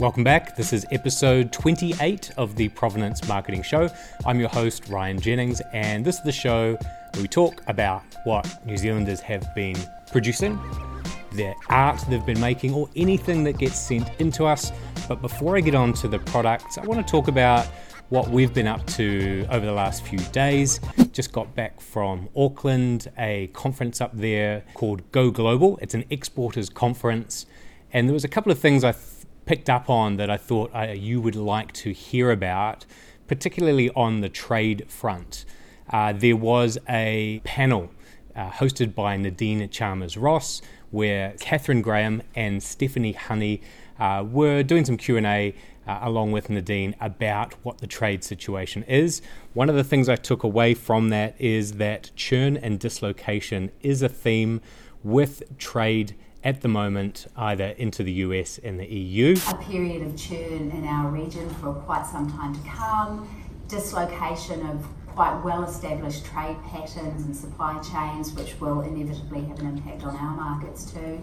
Welcome back. This is episode 28 of the Provenance Marketing Show. I'm your host, Ryan Jennings, and this is the show where we talk about what New Zealanders have been producing, their art they've been making, or anything that gets sent into us. But before I get on to the products, I want to talk about what we've been up to over the last few days. Just got back from Auckland, a conference up there called Go Global. It's an exporters conference, and there was a couple of things I picked up on that I thought uh, you would like to hear about, particularly on the trade front. Uh, there was a panel uh, hosted by Nadine Chalmers Ross, where Catherine Graham and Stephanie Honey uh, were doing some Q and A. Uh, along with Nadine, about what the trade situation is. One of the things I took away from that is that churn and dislocation is a theme with trade at the moment either into the US and the EU. A period of churn in our region for quite some time to come, dislocation of quite well established trade patterns and supply chains, which will inevitably have an impact on our markets too.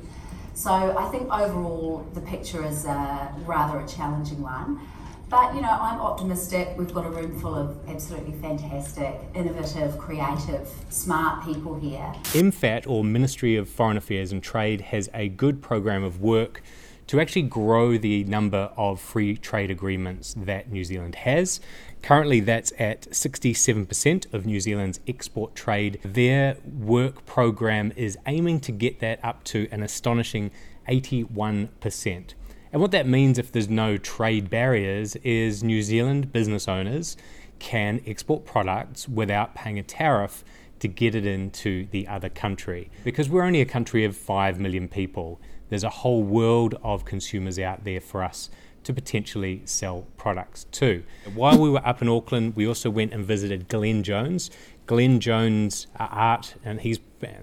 So I think overall the picture is a, rather a challenging one. But you know, I'm optimistic. We've got a room full of absolutely fantastic, innovative, creative, smart people here. MFAT, or Ministry of Foreign Affairs and Trade, has a good program of work to actually grow the number of free trade agreements that New Zealand has. Currently, that's at 67% of New Zealand's export trade. Their work program is aiming to get that up to an astonishing 81%. And what that means if there's no trade barriers is New Zealand business owners can export products without paying a tariff to get it into the other country. Because we're only a country of 5 million people, there's a whole world of consumers out there for us to potentially sell products to. While we were up in Auckland, we also went and visited Glenn Jones. Glenn Jones uh, Art, and he's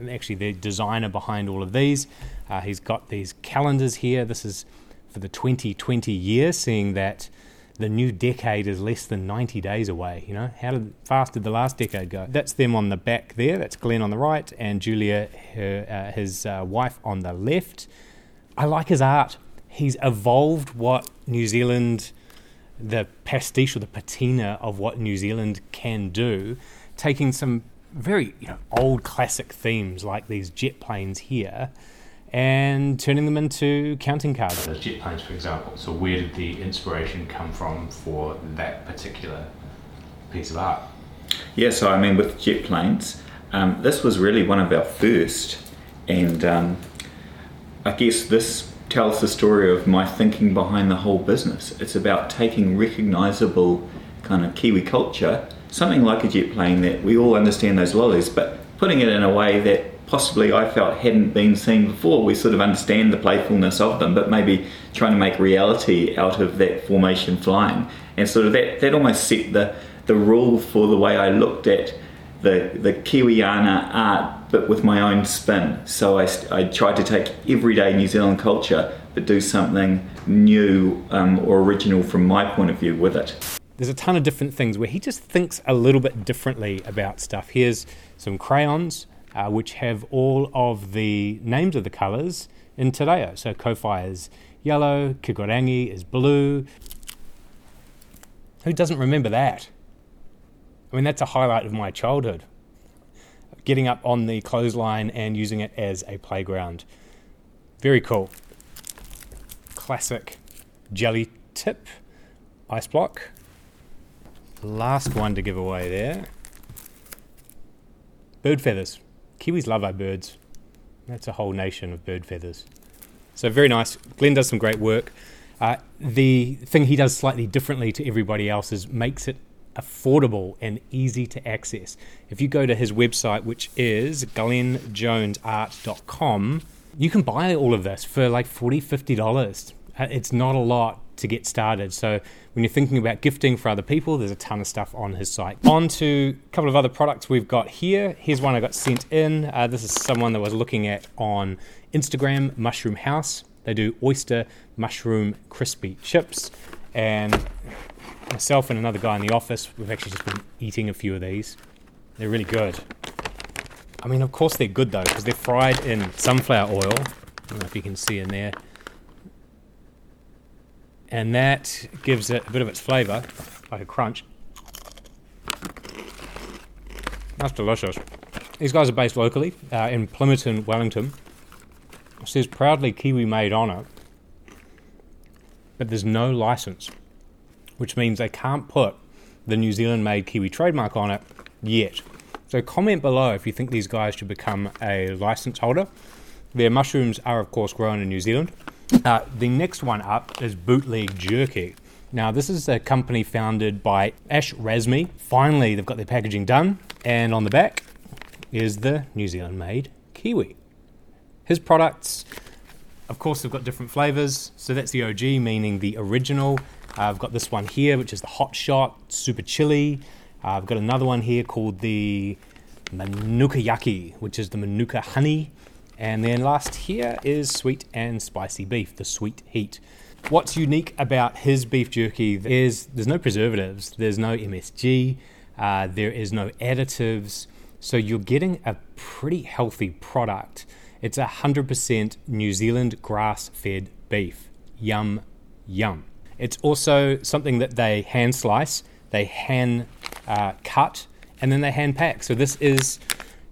actually the designer behind all of these. Uh, he's got these calendars here. This is for the 2020 year, seeing that the new decade is less than 90 days away. You know, how did, fast did the last decade go? That's them on the back there. That's Glenn on the right, and Julia, her, uh, his uh, wife, on the left. I like his art. He's evolved what New Zealand, the pastiche or the patina of what New Zealand can do, taking some very you know, old classic themes like these jet planes here and turning them into counting cards. The jet planes, for example. So, where did the inspiration come from for that particular piece of art? Yeah, so I mean, with jet planes, um, this was really one of our first, and um, I guess this tells the story of my thinking behind the whole business. It's about taking recognizable kind of Kiwi culture, something like a jet plane that we all understand those lollies, but putting it in a way that possibly I felt hadn't been seen before. We sort of understand the playfulness of them, but maybe trying to make reality out of that formation flying. And sort of that, that almost set the, the rule for the way I looked at the, the Kiwiana art, but with my own spin. So I, I tried to take everyday New Zealand culture, but do something new um, or original from my point of view with it. There's a ton of different things where he just thinks a little bit differently about stuff. Here's some crayons uh, which have all of the names of the colours in Reo. So Kowhai is yellow, Kikorangi is blue. Who doesn't remember that? I mean, that's a highlight of my childhood. Getting up on the clothesline and using it as a playground. Very cool. Classic jelly tip ice block. Last one to give away there. Bird feathers. Kiwis love our birds. That's a whole nation of bird feathers. So very nice. Glenn does some great work. Uh, the thing he does slightly differently to everybody else is makes it affordable and easy to access. If you go to his website, which is glennjonesart.com, you can buy all of this for like $40, $50. Uh, it's not a lot to get started. So when you're thinking about gifting for other people, there's a ton of stuff on his site. On to a couple of other products we've got here. Here's one I got sent in. Uh, this is someone that was looking at on Instagram, Mushroom House. They do oyster mushroom crispy chips. And myself and another guy in the office, we've actually just been eating a few of these. They're really good. I mean, of course they're good though, because they're fried in sunflower oil. I don't know if you can see in there. And that gives it a bit of its flavour, like a crunch. That's delicious. These guys are based locally uh, in Plimmerton, Wellington. It says proudly Kiwi made on it, but there's no license, which means they can't put the New Zealand made Kiwi trademark on it yet. So comment below if you think these guys should become a license holder. Their mushrooms are, of course, grown in New Zealand. Uh, the next one up is Bootleg Jerky. Now, this is a company founded by Ash Razmi. Finally, they've got their packaging done, and on the back is the New Zealand made Kiwi. His products, of course, they've got different flavors. So that's the OG, meaning the original. Uh, I've got this one here, which is the Hot Shot, super chili. Uh, I've got another one here called the Manuka Yaki, which is the Manuka Honey. And then last here is sweet and spicy beef, the sweet heat. What's unique about his beef jerky is there's no preservatives, there's no MSG, uh, there is no additives, so you're getting a pretty healthy product. It's 100% New Zealand grass fed beef. Yum, yum. It's also something that they hand slice, they hand uh, cut, and then they hand pack. So this is,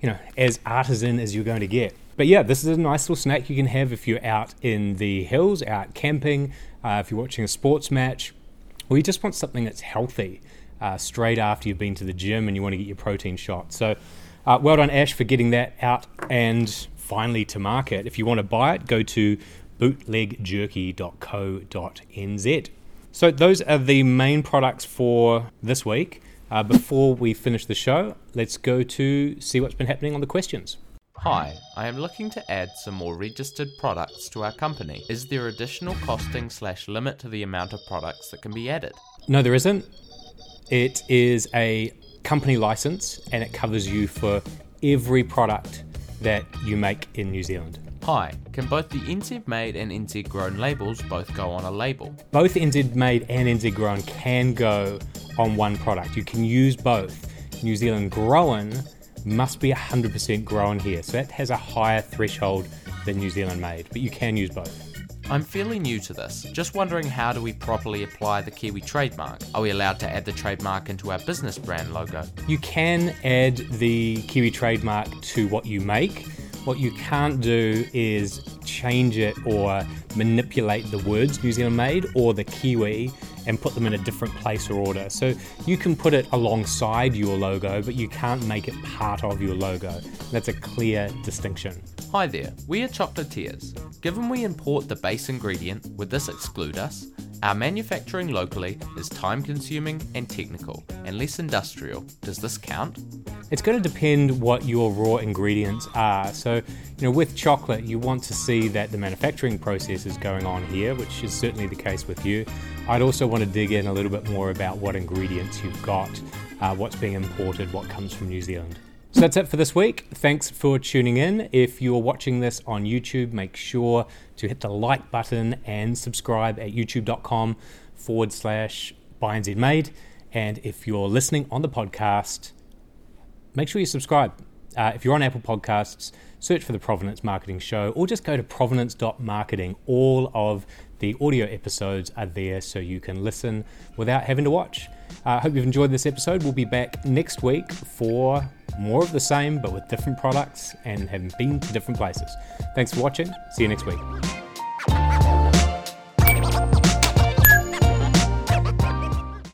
you know, as artisan as you're going to get. But yeah, this is a nice little snack you can have if you're out in the hills, out camping, uh, if you're watching a sports match, or you just want something that's healthy uh, straight after you've been to the gym and you want to get your protein shot. So uh, well done, Ash, for getting that out and finally to market. If you want to buy it, go to bootlegjerky.co.nz. So those are the main products for this week. Uh, before we finish the show, let's go to see what's been happening on the questions. Hi, I am looking to add some more registered products to our company. Is there additional costing slash limit to the amount of products that can be added? No, there isn't. It is a company license and it covers you for every product that you make in New Zealand. Hi, can both the NZ made and NZ grown labels both go on a label? Both NZ made and NZ grown can go on one product. You can use both. New Zealand grown must be 100% grown here, so that has a higher threshold than New Zealand made, but you can use both. I'm fairly new to this, just wondering how do we properly apply the Kiwi trademark? Are we allowed to add the trademark into our business brand logo? You can add the Kiwi trademark to what you make. What you can't do is change it or manipulate the words New Zealand made or the Kiwi and put them in a different place or order. So you can put it alongside your logo, but you can't make it part of your logo. That's a clear distinction. Hi there, we are Chocolatiers. Given we import the base ingredient, would this exclude us? Our manufacturing locally is time consuming and technical, and less industrial. Does this count? It's going to depend what your raw ingredients are. So, you know, with chocolate, you want to see that the manufacturing process is going on here, which is certainly the case with you. I'd also want to dig in a little bit more about what ingredients you've got, uh, what's being imported, what comes from New Zealand. So that's it for this week. Thanks for tuning in. If you're watching this on YouTube, make sure to hit the like button and subscribe at youtube.com forward slash Made. And if you're listening on the podcast, make sure you subscribe. Uh, if you're on Apple Podcasts, search for the Provenance Marketing Show or just go to provenance.marketing. All of the audio episodes are there so you can listen without having to watch. I uh, hope you've enjoyed this episode. We'll be back next week for more of the same but with different products and having been to different places. Thanks for watching. See you next week.